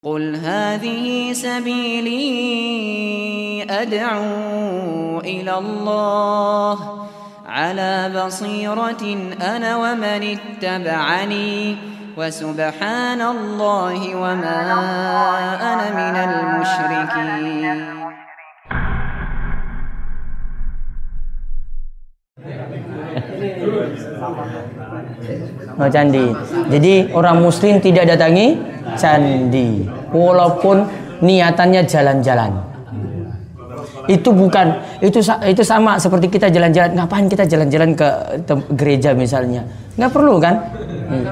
قل هذه سبيلي أدعو إلى الله على بصيرة أنا ومن اتبعني وسبحان الله وما أنا من المشركين. Jadi orang muslim tidak datangi candi walaupun niatannya jalan-jalan. Itu bukan itu itu sama seperti kita jalan-jalan. Ngapain kita jalan-jalan ke gereja misalnya? Nggak perlu kan? Hmm.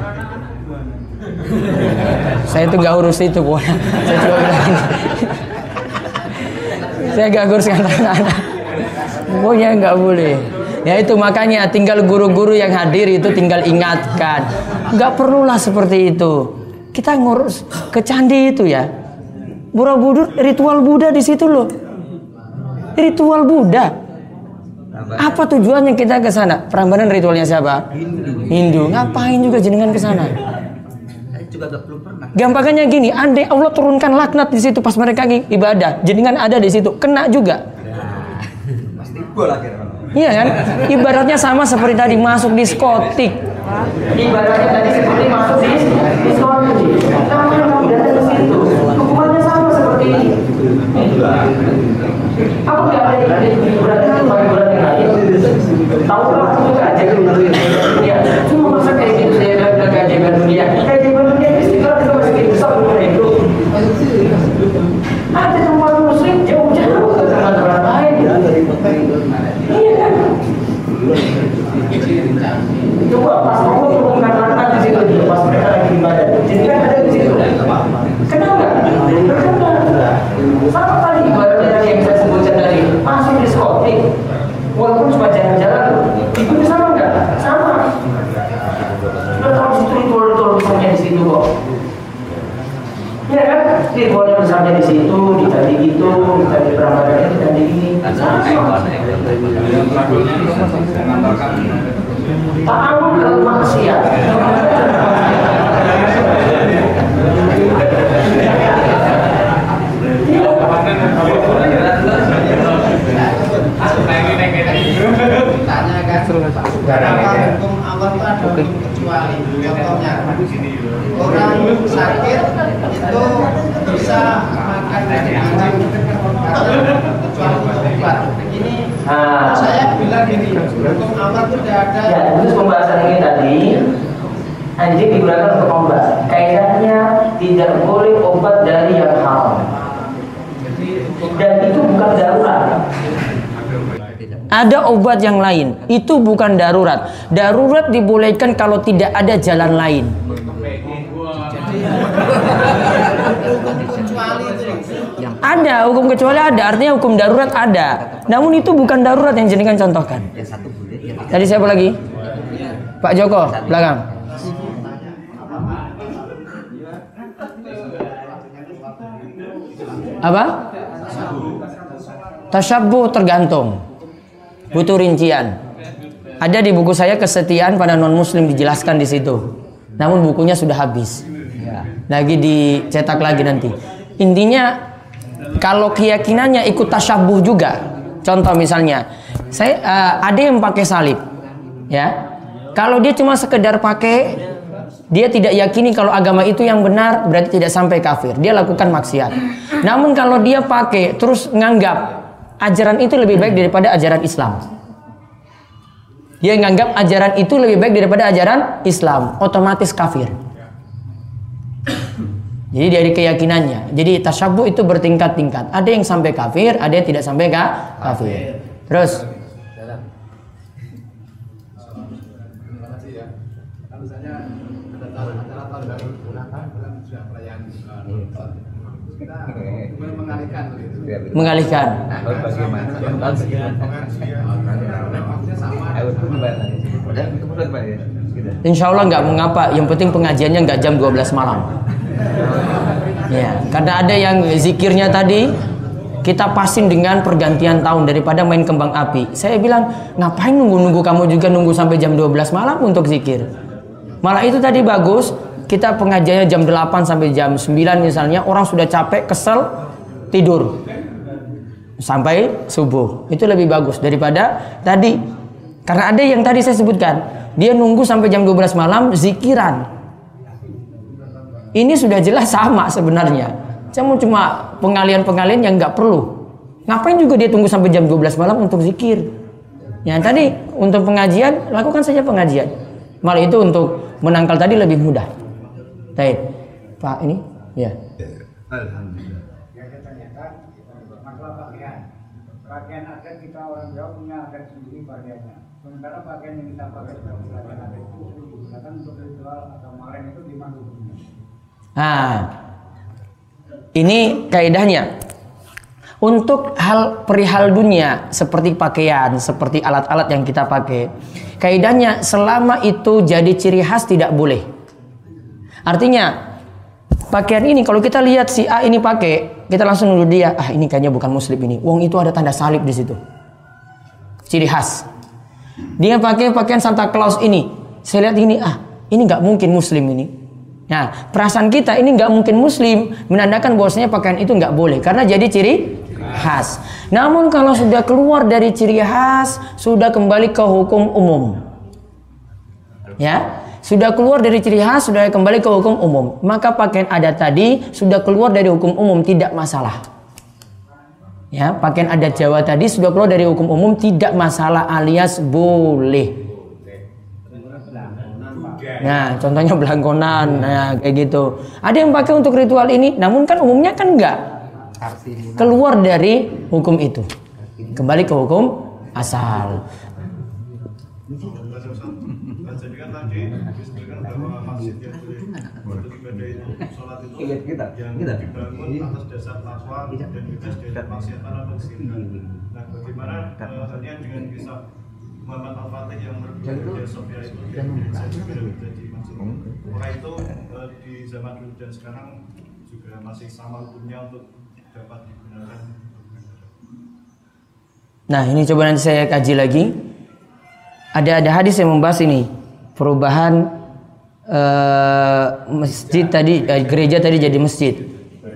Saya itu nggak urus itu, Bu. Saya cuma bilang. Saya nggak urus anak-anak. Pokoknya nggak boleh. Ya itu makanya tinggal guru-guru yang hadir itu tinggal ingatkan. Nggak perlulah seperti itu. Kita ngurus ke candi itu ya. Borobudur ritual Buddha di situ loh. Ritual Buddha. Apa tujuannya kita ke sana? Prambanan ritualnya siapa? Hindu. Ngapain juga jenengan ke sana? Gampangnya gini, andai Allah turunkan laknat di situ pas mereka ibadah, jenengan ada di situ, kena juga. Pasti Iya kan? Ibaratnya sama seperti tadi masuk diskotik. Ibaratnya tadi seperti masuk di diskotik. Namanya kamu datang ke situ. Hukumannya sama seperti ini. Apa nggak ada berarti berarti bagi berat yang lain? Tahu lah itu keajaiban dunia. Cuma masa kayak gitu saya bilang keajaiban dunia. Keajaiban dunia itu kita kita masih kayak besar umur itu. Ada tempat muslim jauh-jauh ke tempat lain. Iya kan? Coba pas Allah turunkan laknat di situ, pas mereka lagi ibadah, jadi kan ada di situ. Kenal nggak? Kenal. Sama kali ibaratnya tadi yang saya sebutkan tadi, masuk diskotik, walaupun cuma jalan-jalan, itu sama nggak? Sama. Sudah tahu situ ritual-ritual besarnya di situ kok. Ya kan? Ritualnya besarnya di situ, di tadi itu, di tadi perambatannya, di tadi ini. Ta'awun ke maksiat. Tanya kan, apa hukum Allah itu ada kecuali contohnya. Orang sakit itu bisa makan anjing obat. Ini Ah. saya bilang gini, hukum Allah itu tidak ada Ya, terus pembahasan ini tadi anjing digunakan untuk obat. Kaidahnya tidak boleh obat dari yang haram. Dan itu bukan darurat. Ada obat yang lain, itu bukan darurat. Darurat dibolehkan kalau tidak ada jalan lain. kecuali itu. Ada hukum kecuali ada, artinya hukum darurat ada. Namun itu bukan darurat yang jenengan contohkan. Tadi siapa lagi? Pak Joko, belakang. Apa? Tasyabuh tergantung. Butuh rincian. Ada di buku saya kesetiaan pada non muslim dijelaskan di situ. Namun bukunya sudah habis. Lagi dicetak lagi nanti. Intinya kalau keyakinannya ikut tasyabuh juga. Contoh misalnya, saya eh, ada yang pakai salib, ya. Kalau dia cuma sekedar pakai, dia tidak yakini kalau agama itu yang benar, berarti tidak sampai kafir. Dia lakukan maksiat. Namun kalau dia pakai terus nganggap ajaran itu lebih baik daripada ajaran Islam. Dia nganggap ajaran itu lebih baik daripada ajaran Islam, otomatis kafir. Jadi dari keyakinannya. Jadi tasyabuh itu bertingkat-tingkat. Ada yang sampai kafir, ada yang tidak sampai ka kafir. Terus? Mengalihkan. Insya Allah nggak mengapa. Yang penting pengajiannya nggak jam 12 malam. Ya, karena ada yang zikirnya tadi kita pasin dengan pergantian tahun daripada main kembang api. Saya bilang, ngapain nunggu-nunggu kamu juga nunggu sampai jam 12 malam untuk zikir? Malah itu tadi bagus, kita pengajiannya jam 8 sampai jam 9 misalnya, orang sudah capek, kesel, tidur. Sampai subuh. Itu lebih bagus daripada tadi. Karena ada yang tadi saya sebutkan, dia nunggu sampai jam 12 malam zikiran. Ini sudah jelas sama sebenarnya. Cuma cuma pengalian-pengalian yang nggak perlu. Ngapain juga dia tunggu sampai jam 12 malam untuk zikir? Ya tadi untuk pengajian lakukan saja pengajian. Malah itu untuk menangkal tadi lebih mudah. Baik. Pak ini ya. Alhamdulillah. Ya saya tanyakan masalah pakaian. Pakaian adat kita orang Jawa punya adat sendiri pakaiannya. Sementara pakaian yang kita pakai sebagai pakaian adat itu digunakan untuk ritual atau malen itu di mana hukumnya? Nah, ini kaidahnya. Untuk hal perihal dunia seperti pakaian, seperti alat-alat yang kita pakai, kaidahnya selama itu jadi ciri khas tidak boleh. Artinya pakaian ini kalau kita lihat si A ini pakai, kita langsung nuduh dia, ah ini kayaknya bukan muslim ini. Wong itu ada tanda salib di situ. Ciri khas. Dia pakai pakaian Santa Claus ini. Saya lihat ini, ah ini nggak mungkin muslim ini. Nah, perasaan kita ini nggak mungkin muslim menandakan bahwasanya pakaian itu nggak boleh karena jadi ciri khas. Namun kalau sudah keluar dari ciri khas, sudah kembali ke hukum umum. Ya, sudah keluar dari ciri khas, sudah kembali ke hukum umum. Maka pakaian adat tadi sudah keluar dari hukum umum, tidak masalah. Ya, pakaian adat Jawa tadi sudah keluar dari hukum umum, tidak masalah alias boleh. Nah, contohnya belangkonan, nah kayak gitu. Ada yang pakai untuk ritual ini, namun kan umumnya kan enggak keluar dari hukum itu kembali ke hukum asal atas dasar takwa dan bebas dari maksiatan atau. Nah, bagaimana dengan kisah Muhammad Al-Fatih yang berbeda dari Sofia itu yang menjadi masjid. Apakah itu eh, di zaman dulu dan sekarang juga masih sama hukumnya untuk dapat digunakan Nah ini coba nanti saya kaji lagi. Ada ada hadis yang membahas ini perubahan uh, masjid tadi uh, gereja tadi jadi masjid.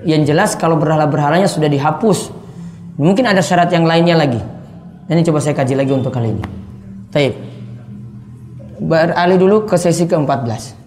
Yang jelas kalau berhala berhalanya sudah dihapus. Mungkin ada syarat yang lainnya lagi. Ini coba saya kaji lagi untuk kali ini. Baik. Beralih dulu ke sesi ke-14.